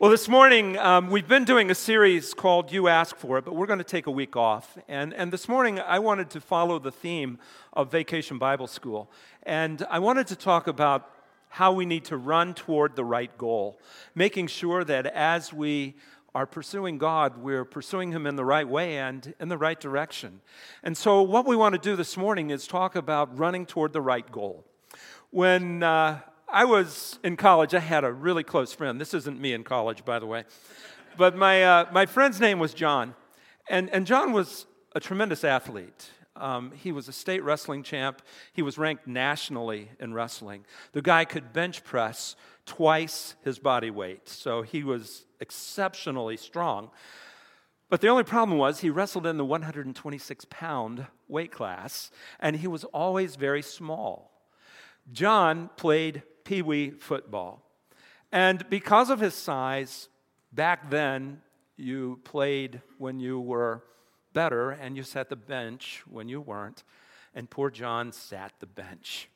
Well, this morning um, we've been doing a series called You Ask For It, but we're going to take a week off. And, and this morning I wanted to follow the theme of Vacation Bible School. And I wanted to talk about how we need to run toward the right goal, making sure that as we are pursuing God, we're pursuing Him in the right way and in the right direction. And so, what we want to do this morning is talk about running toward the right goal. When uh, I was in college. I had a really close friend. This isn't me in college, by the way. But my, uh, my friend's name was John. And, and John was a tremendous athlete. Um, he was a state wrestling champ. He was ranked nationally in wrestling. The guy could bench press twice his body weight. So he was exceptionally strong. But the only problem was he wrestled in the 126 pound weight class, and he was always very small. John played Pee Wee football. And because of his size, back then, you played when you were better and you sat the bench when you weren't. And poor John sat the bench.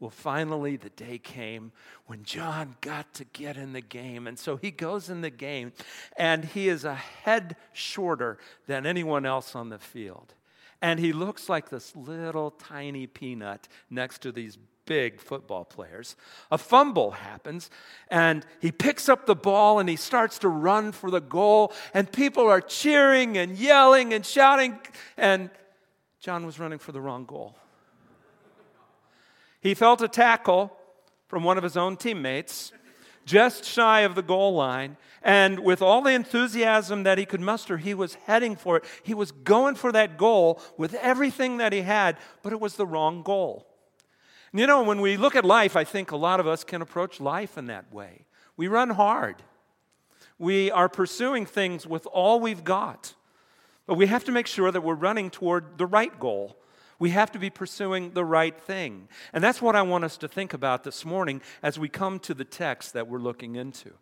Well, finally, the day came when John got to get in the game. And so he goes in the game, and he is a head shorter than anyone else on the field. And he looks like this little tiny peanut next to these big football players. A fumble happens, and he picks up the ball and he starts to run for the goal, and people are cheering and yelling and shouting, and John was running for the wrong goal. He felt a tackle from one of his own teammates just shy of the goal line. And with all the enthusiasm that he could muster, he was heading for it. He was going for that goal with everything that he had, but it was the wrong goal. You know, when we look at life, I think a lot of us can approach life in that way. We run hard, we are pursuing things with all we've got, but we have to make sure that we're running toward the right goal. We have to be pursuing the right thing. And that's what I want us to think about this morning as we come to the text that we're looking into.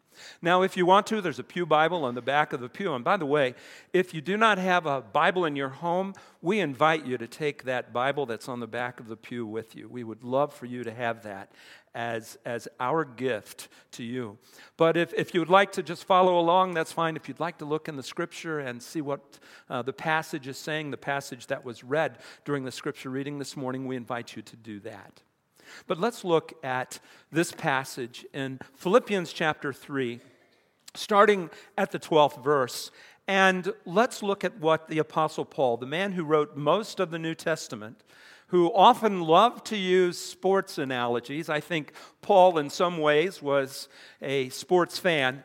Now, if you want to, there's a Pew Bible on the back of the pew. And by the way, if you do not have a Bible in your home, we invite you to take that Bible that's on the back of the pew with you. We would love for you to have that as, as our gift to you. But if, if you would like to just follow along, that's fine. If you'd like to look in the scripture and see what uh, the passage is saying, the passage that was read during the scripture reading this morning, we invite you to do that. But let's look at this passage in Philippians chapter 3, starting at the 12th verse. And let's look at what the Apostle Paul, the man who wrote most of the New Testament, who often loved to use sports analogies. I think Paul, in some ways, was a sports fan.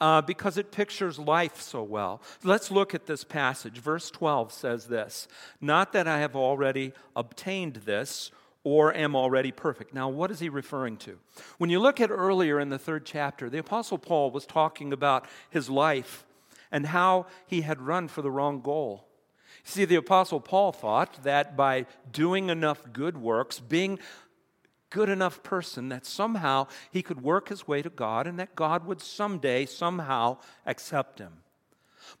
Uh, because it pictures life so well. Let's look at this passage. Verse 12 says this Not that I have already obtained this or am already perfect. Now, what is he referring to? When you look at earlier in the third chapter, the Apostle Paul was talking about his life and how he had run for the wrong goal. See, the Apostle Paul thought that by doing enough good works, being good enough person, that somehow he could work his way to God and that God would someday, somehow accept him.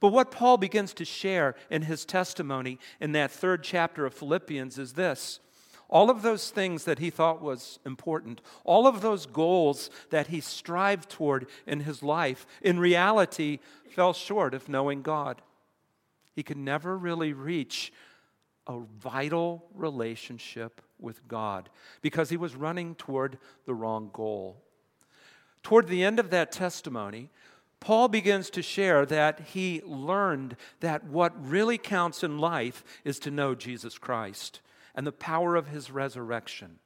But what Paul begins to share in his testimony in that third chapter of Philippians is this. All of those things that he thought was important, all of those goals that he strived toward in his life, in reality fell short of knowing God. He could never really reach a vital relationship with God because he was running toward the wrong goal. Toward the end of that testimony, Paul begins to share that he learned that what really counts in life is to know Jesus Christ and the power of his resurrection,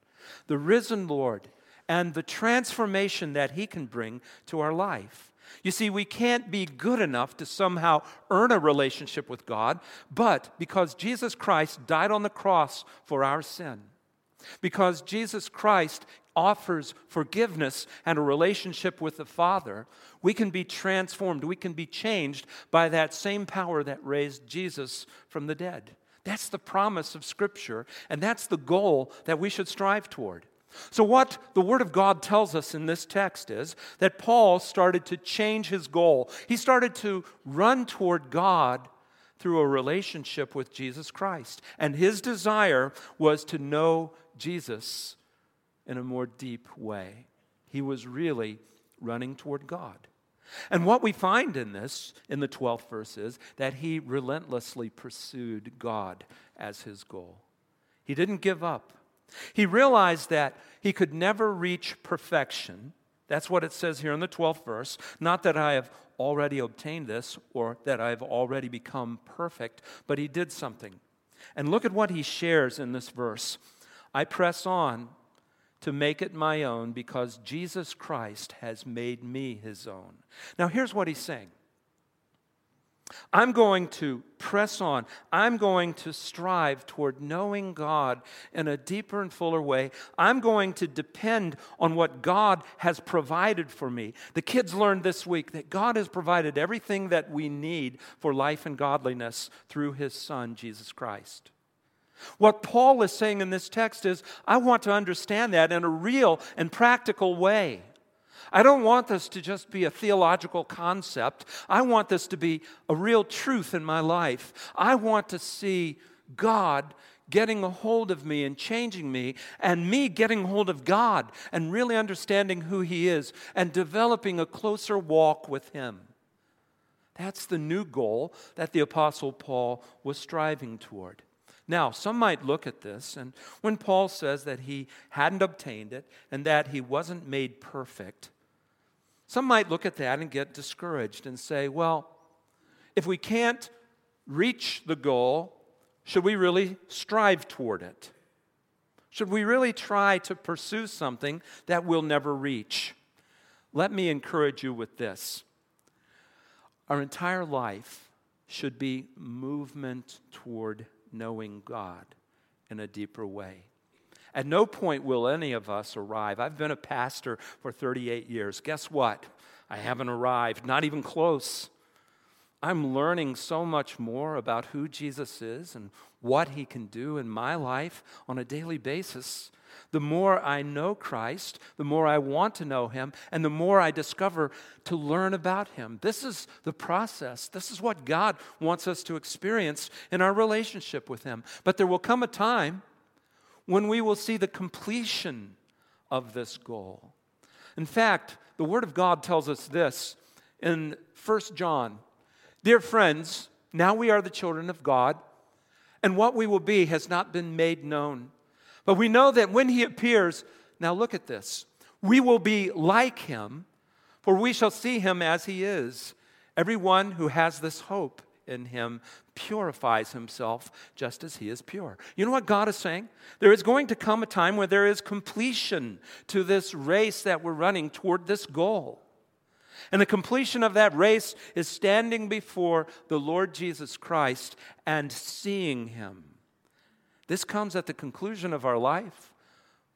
the risen Lord, and the transformation that he can bring to our life. You see, we can't be good enough to somehow earn a relationship with God, but because Jesus Christ died on the cross for our sin, because Jesus Christ offers forgiveness and a relationship with the Father, we can be transformed. We can be changed by that same power that raised Jesus from the dead. That's the promise of Scripture, and that's the goal that we should strive toward. So, what the Word of God tells us in this text is that Paul started to change his goal. He started to run toward God through a relationship with Jesus Christ. And his desire was to know Jesus in a more deep way. He was really running toward God. And what we find in this, in the 12th verse, is that he relentlessly pursued God as his goal. He didn't give up. He realized that he could never reach perfection. That's what it says here in the 12th verse. Not that I have already obtained this or that I have already become perfect, but he did something. And look at what he shares in this verse. I press on to make it my own because Jesus Christ has made me his own. Now, here's what he's saying I'm going to press on. I'm going to strive toward knowing God in a deeper and fuller way. I'm going to depend on what God has provided for me. The kids learned this week that God has provided everything that we need for life and godliness through his Son, Jesus Christ. What Paul is saying in this text is, I want to understand that in a real and practical way. I don't want this to just be a theological concept. I want this to be a real truth in my life. I want to see God getting a hold of me and changing me, and me getting hold of God and really understanding who He is and developing a closer walk with Him. That's the new goal that the Apostle Paul was striving toward. Now, some might look at this, and when Paul says that he hadn't obtained it and that he wasn't made perfect, some might look at that and get discouraged and say, well, if we can't reach the goal, should we really strive toward it? Should we really try to pursue something that we'll never reach? Let me encourage you with this. Our entire life should be movement toward knowing God in a deeper way. At no point will any of us arrive. I've been a pastor for 38 years. Guess what? I haven't arrived, not even close. I'm learning so much more about who Jesus is and what he can do in my life on a daily basis. The more I know Christ, the more I want to know him, and the more I discover to learn about him. This is the process. This is what God wants us to experience in our relationship with him. But there will come a time when we will see the completion of this goal. In fact, the Word of God tells us this in 1 John Dear friends, now we are the children of God, and what we will be has not been made known. But we know that when He appears, now look at this, we will be like Him, for we shall see Him as He is. Everyone who has this hope in him purifies himself just as he is pure. You know what God is saying? There is going to come a time where there is completion to this race that we're running toward this goal. And the completion of that race is standing before the Lord Jesus Christ and seeing him. This comes at the conclusion of our life.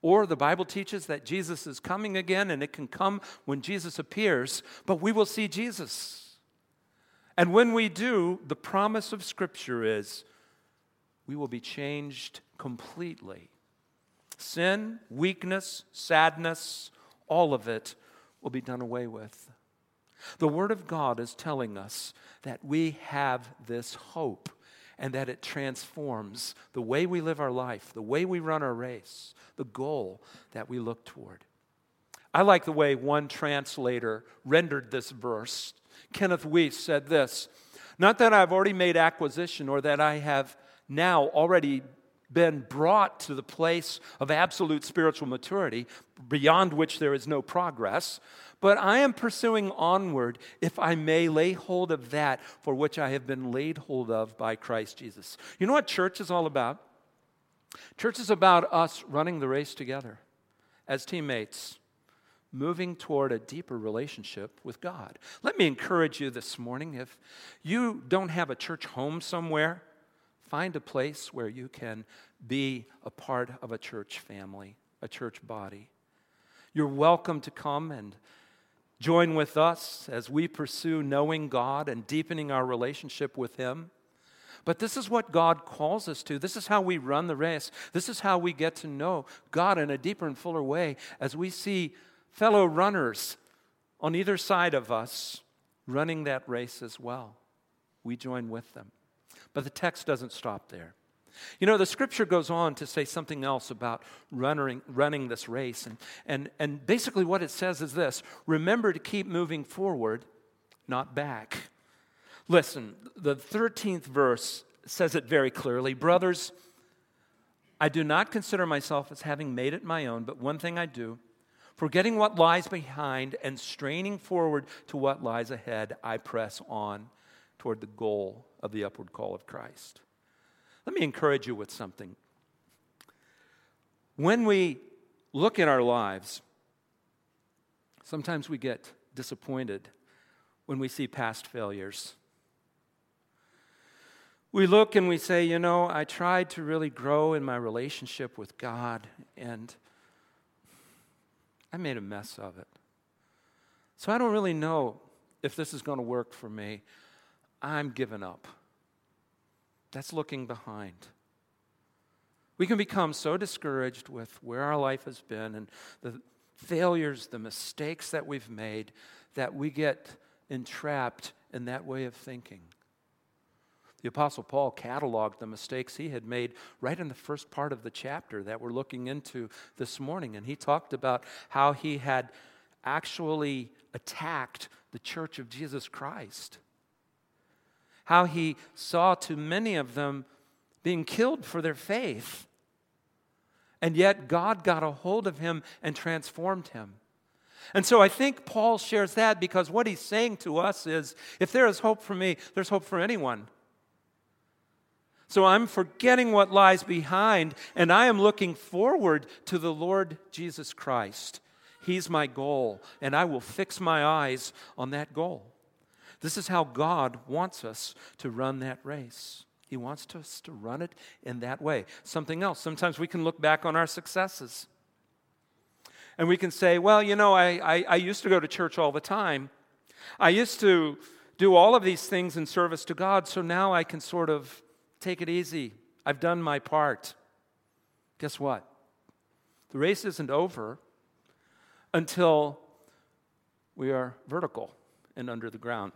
Or the Bible teaches that Jesus is coming again, and it can come when Jesus appears, but we will see Jesus. And when we do, the promise of Scripture is we will be changed completely. Sin, weakness, sadness, all of it will be done away with. The Word of God is telling us that we have this hope and that it transforms the way we live our life, the way we run our race, the goal that we look toward. I like the way one translator rendered this verse Kenneth Wuest said this Not that I've already made acquisition or that I have now already been brought to the place of absolute spiritual maturity, beyond which there is no progress, but I am pursuing onward if I may lay hold of that for which I have been laid hold of by Christ Jesus. You know what church is all about? Church is about us running the race together as teammates moving toward a deeper relationship with God. Let me encourage you this morning if you don't have a church home somewhere, find a place where you can be a part of a church family, a church body. You're welcome to come and join with us as we pursue knowing God and deepening our relationship with Him. But this is what God calls us to. This is how we run the race. This is how we get to know God in a deeper and fuller way as we see fellow runners on either side of us running that race as well. We join with them. But the text doesn't stop there. You know, the scripture goes on to say something else about running, running this race. And, and, and basically, what it says is this remember to keep moving forward not back. Listen, the 13th verse says it very clearly Brothers, I do not consider myself as having made it my own, but one thing I do, forgetting what lies behind and straining forward to what lies ahead, I press on toward the goal of the upward call of Christ. Let me encourage you with something. When we look at our lives, sometimes we get disappointed when we see past failures. We look and we say, you know, I tried to really grow in my relationship with God and I made a mess of it. So I don't really know if this is going to work for me. I'm giving up. That's looking behind. We can become so discouraged with where our life has been and the failures, the mistakes that we've made, that we get entrapped in that way of thinking. The Apostle Paul cataloged the mistakes he had made right in the first part of the chapter that we're looking into this morning. And he talked about how he had actually attacked the church of Jesus Christ, how he saw too many of them being killed for their faith. And yet God got a hold of him and transformed him. And so I think Paul shares that because what he's saying to us is if there is hope for me, there's hope for anyone. So I'm forgetting what lies behind and I am looking forward to the Lord Jesus Christ. He's my goal, and I will fix my eyes on that goal. This is how God wants us to run that race. He wants us to run it in that way. Something else. Sometimes we can look back on our successes and we can say, well, you know, I, I, I, used to go to church all the time. I used to do all of these things in service to God, so now I can sort of take it easy. I've done my part. Guess what? The race isn't over until we are vertical and under the ground.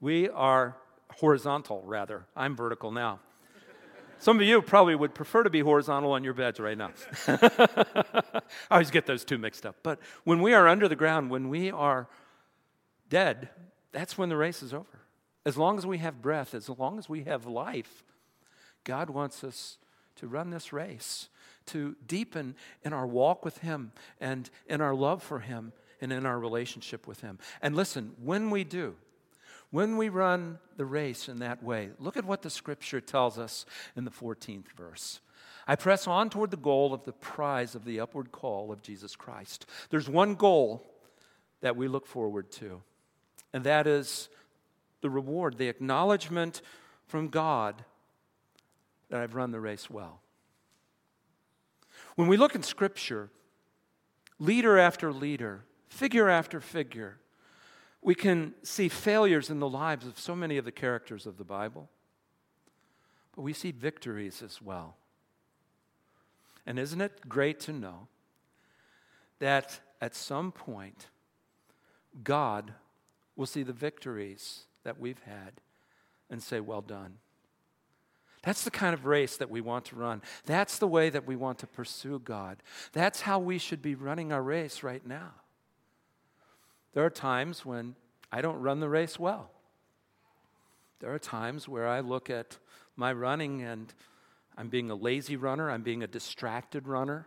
We are horizontal, rather. I'm vertical now. Some of you probably would prefer to be horizontal on your beds right now. I always get those two mixed up. But when we are under the ground, when we are dead, that's when the race is over. As long as we have breath, as long as we have life, God wants us to run this race, to deepen in our walk with Him and in our love for Him and in our relationship with Him. And listen, when we do, when we run the race in that way, look at what the scripture tells us in the 14th verse. I press on toward the goal of the prize of the upward call of Jesus Christ. There's one goal that we look forward to, and that is the reward, the acknowledgement from God that I've run the race well. When we look in Scripture, leader after leader, figure after figure, we can see failures in the lives of so many of the characters of the Bible, but we see victories as well. And isn't it great to know that at some point, God will see the victories that we've had and say, Well done. That's the kind of race that we want to run. That's the way that we want to pursue God. That's how we should be running our race right now. There are times when I don't run the race well. There are times where I look at my running and I'm being a lazy runner, I'm being a distracted runner.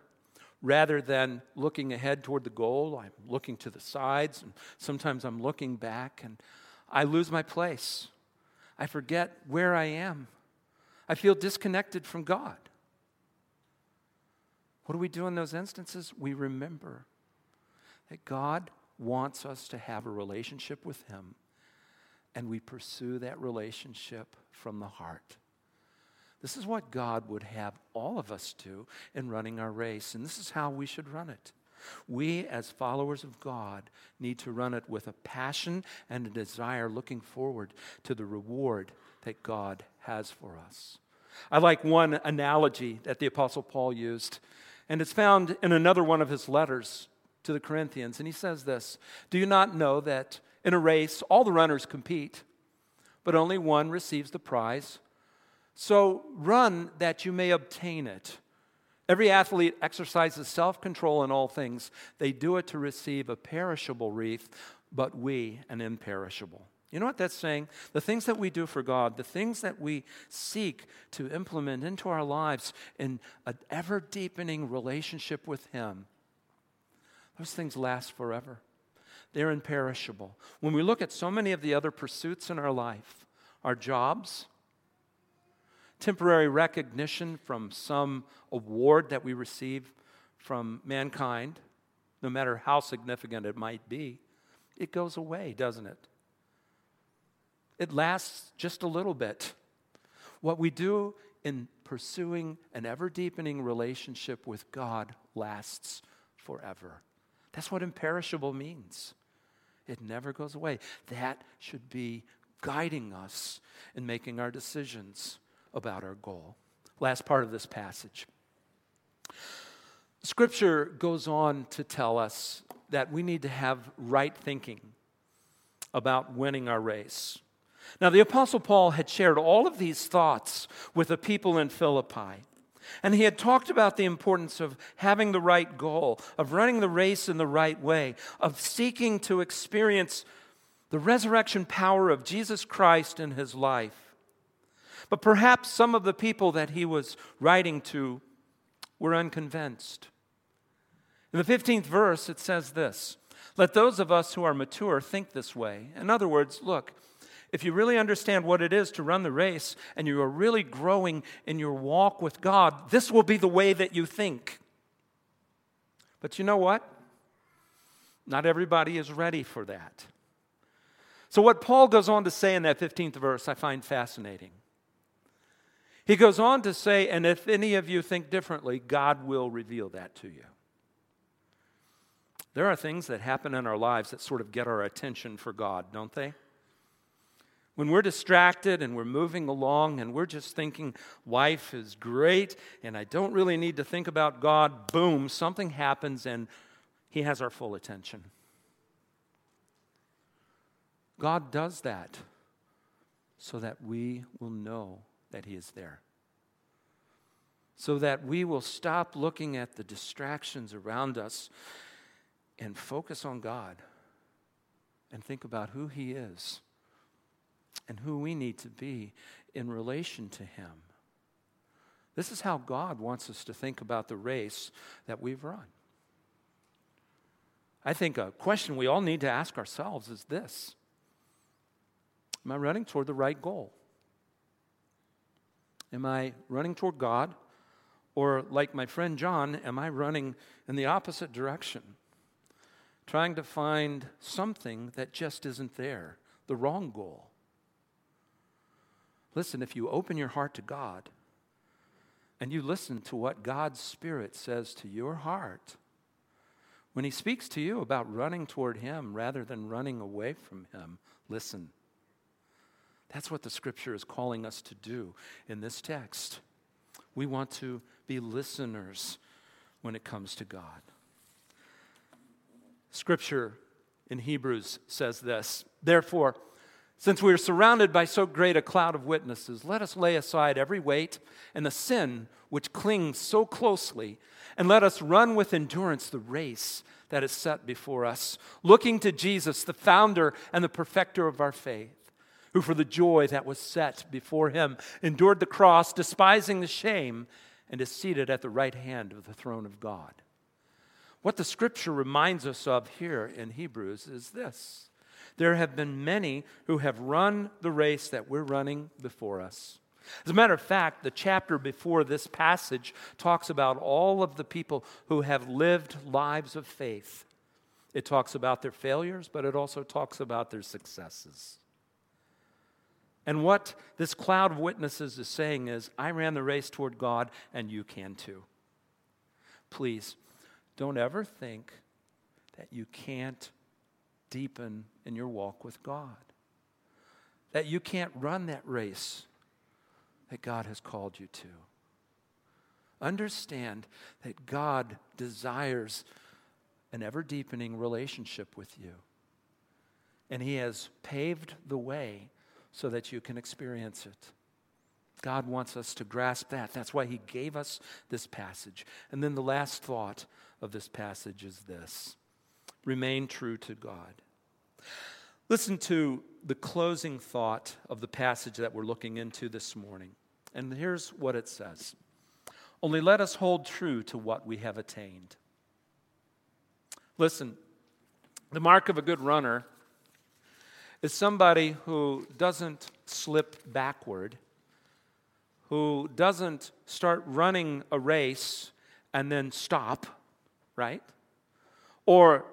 Rather than looking ahead toward the goal, I'm looking to the sides, and sometimes I'm looking back, and I lose my place. I forget where I am. I feel disconnected from God. What do we do in those instances? We remember that God wants us to have a relationship with Him, and we pursue that relationship from the heart. This is what God would have all of us do in running our race, and this is how we should run it. We, as followers of God, need to run it with a passion and a desire looking forward to the reward that God has for us. I like one analogy that the Apostle Paul used, and it's found in another one of his letters to the Corinthians, and he says this Do you not know that in a race all the runners compete, but only one receives the prize? So run that you may obtain it. Every athlete exercises self control in all things. They do it to receive a perishable wreath, but we an imperishable. You know what that's saying? The things that we do for God, the things that we seek to implement into our lives in an ever deepening relationship with Him, those things last forever. They're imperishable. When we look at so many of the other pursuits in our life, our jobs, temporary recognition from some award that we receive from mankind, no matter how significant it might be, it goes away, doesn't it? It lasts just a little bit. What we do in pursuing an ever deepening relationship with God lasts forever. That's what imperishable means. It never goes away. That should be guiding us in making our decisions about our goal. Last part of this passage. Scripture goes on to tell us that we need to have right thinking about winning our race. Now, the Apostle Paul had shared all of these thoughts with the people in Philippi. And he had talked about the importance of having the right goal, of running the race in the right way, of seeking to experience the resurrection power of Jesus Christ in his life. But perhaps some of the people that he was writing to were unconvinced. In the 15th verse, it says this Let those of us who are mature think this way. In other words, look, if you really understand what it is to run the race and you are really growing in your walk with God, this will be the way that you think. But you know what? Not everybody is ready for that. So, what Paul goes on to say in that 15th verse, I find fascinating. He goes on to say, and if any of you think differently, God will reveal that to you. There are things that happen in our lives that sort of get our attention for God, don't they? When we're distracted and we're moving along and we're just thinking life is great and I don't really need to think about God, boom, something happens and He has our full attention. God does that so that we will know that He is there. So that we will stop looking at the distractions around us and focus on God and think about who He is and who we need to be in relation to Him. This is how God wants us to think about the race that we've run. I think a question we all need to ask ourselves is this Am I running toward the right goal? Am I running toward God? Or, like my friend John, am I running in the opposite direction? Trying to find something that just isn't there, the wrong goal. Listen, if you open your heart to God and you listen to what God's Spirit says to your heart, when He speaks to you about running toward Him rather than running away from Him, listen. That's what the Scripture is calling us to do in this text. We want to be listeners when it comes to God. Scripture in Hebrews says this Therefore, since we are surrounded by so great a cloud of witnesses, let us lay aside every weight and the sin which clings so closely, and let us run with endurance the race that is set before us, looking to Jesus, the founder and the perfecter of our faith, who for the joy that was set before him endured the cross, despising the shame, and is seated at the right hand of the throne of God. What the scripture reminds us of here in Hebrews is this there have been many who have run the race that we're running before us. As a matter of fact, the chapter before this passage talks about all of the people who have lived lives of faith. It talks about their failures, but it also talks about their successes. And what this cloud of witnesses is saying is, I ran the race toward God, and you can too. Please, don't ever think that you can't deepen in your walk with God. That you can't run that race that God has called you to. Understand that God desires an ever deepening relationship with you. And He has paved the way so that you can experience it. God wants us to grasp that. That's why He gave us this passage. And then the last thought of this passage is this remain true to God. Listen to the closing thought of the passage that we're looking into this morning. And here's what it says Only let us hold true to what we have attained. Listen, the mark of a good runner is somebody who doesn't slip backward, who doesn't start running a race and then stop, right? Or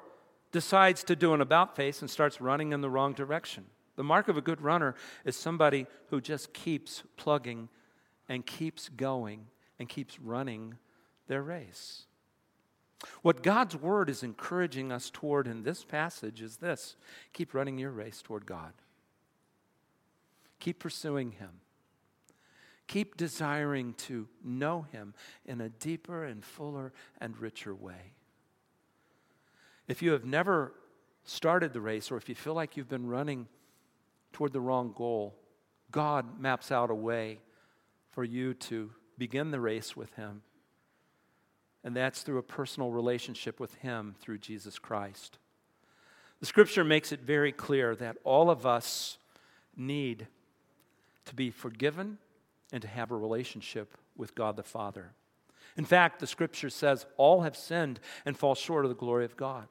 decides to do an about face and starts running in the wrong direction. The mark of a good runner is somebody who just keeps plugging and keeps going and keeps running their race. What God's word is encouraging us toward in this passage is this keep running your race toward God, keep pursuing Him. Keep desiring to know Him in a deeper and fuller and richer way. If you have never started the race, or if you feel like you've been running toward the wrong goal, God maps out a way for you to begin the race with Him and that's through a personal relationship with Him through Jesus Christ. The scripture makes it very clear that all of us need to be forgiven and to have a relationship with God the Father. In fact, the scripture says all have sinned and fall short of the glory of God.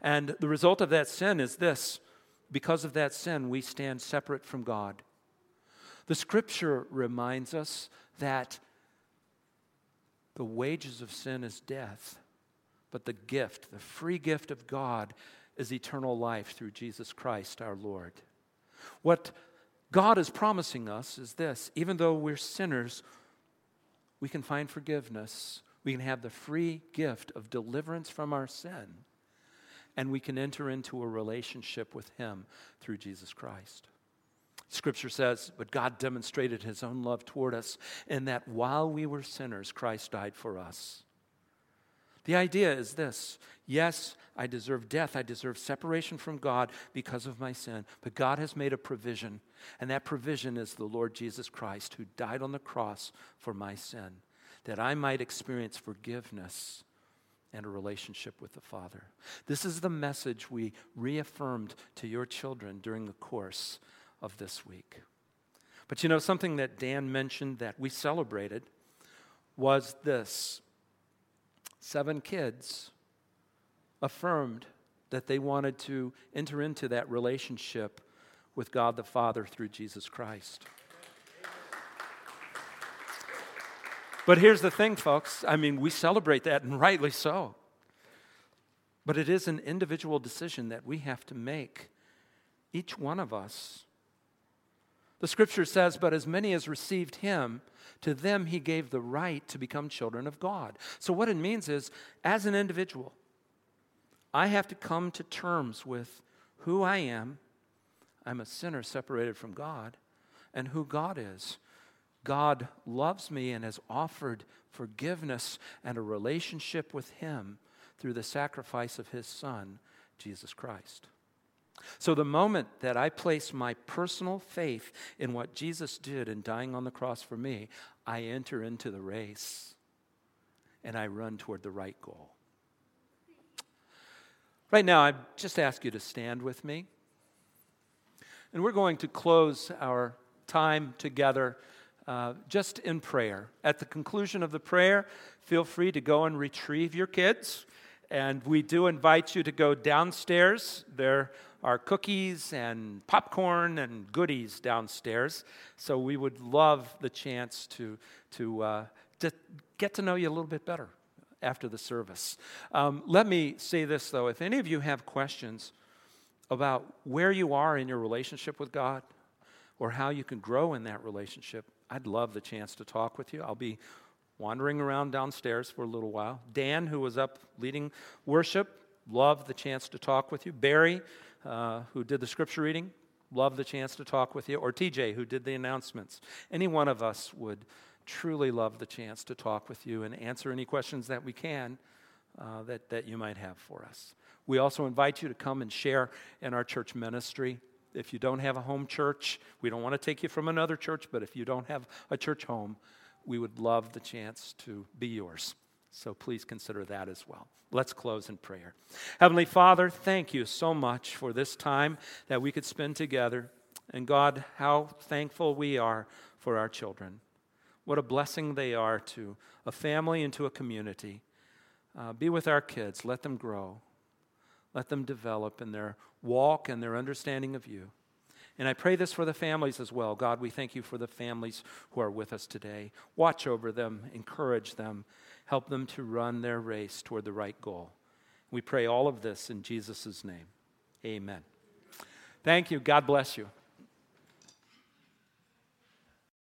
And the result of that sin is this because of that sin, we stand separate from God. The scripture reminds us that the wages of sin is death, but the gift, the free gift of God, is eternal life through Jesus Christ our Lord. What God is promising us is this even though we're sinners, we can find forgiveness. We can have the free gift of deliverance from our sin, and we can enter into a relationship with Him through Jesus Christ. Scripture says, But God demonstrated his own love toward us in that while we were sinners, Christ died for us. The idea is this yes, I deserve death. I deserve separation from God because of my sin. But God has made a provision, and that provision is the Lord Jesus Christ who died on the cross for my sin, that I might experience forgiveness and a relationship with the Father. This is the message we reaffirmed to your children during the course of this week. But you know, something that Dan mentioned that we celebrated was this seven kids affirmed that they wanted to enter into that relationship with God the Father through Jesus Christ. But here's the thing, folks. I mean, we celebrate that, and rightly so. But it is an individual decision that we have to make, each one of us. The scripture says, But as many as received him, to them he gave the right to become children of God. So, what it means is, as an individual, I have to come to terms with who I am. I'm a sinner separated from God, and who God is. God loves me and has offered forgiveness and a relationship with Him through the sacrifice of His Son, Jesus Christ. So, the moment that I place my personal faith in what Jesus did in dying on the cross for me, I enter into the race and I run toward the right goal. Right now, I just ask you to stand with me. And we're going to close our time together uh, just in prayer. At the conclusion of the prayer, feel free to go and retrieve your kids. And we do invite you to go downstairs. There are cookies and popcorn and goodies downstairs. So we would love the chance to, to, uh, to get to know you a little bit better after the service. Um, let me say this, though. If any of you have questions about where you are in your relationship with God or how you can grow in that relationship, I'd love the chance to talk with you. I'll be wandering around downstairs for a little while. Dan, who was up leading worship, loved the chance to talk with you. Barry, uh, who did the scripture reading, love the chance to talk with you, or TJ, who did the announcements. Any one of us would truly love the chance to talk with you and answer any questions that we can uh, that, that you might have for us. We also invite you to come and share in our church ministry. If you don't have a home church, we don't want to take you from another church, but if you don't have a church home, we would love the chance to be yours. So please consider that as well. Let's close in prayer. Heavenly Father, thank you so much for this time that we could spend together. And God, how thankful we are for our children. What a blessing they are to a family and to a community. Uh, be with our kids, let them grow, let them develop in their walk and their understanding of you. And I pray this for the families as well. God, we thank you for the families who are with us today. Watch over them, encourage them, help them to run their race toward the right goal. We pray all of this in Jesus' name. Amen. Thank you. God bless you.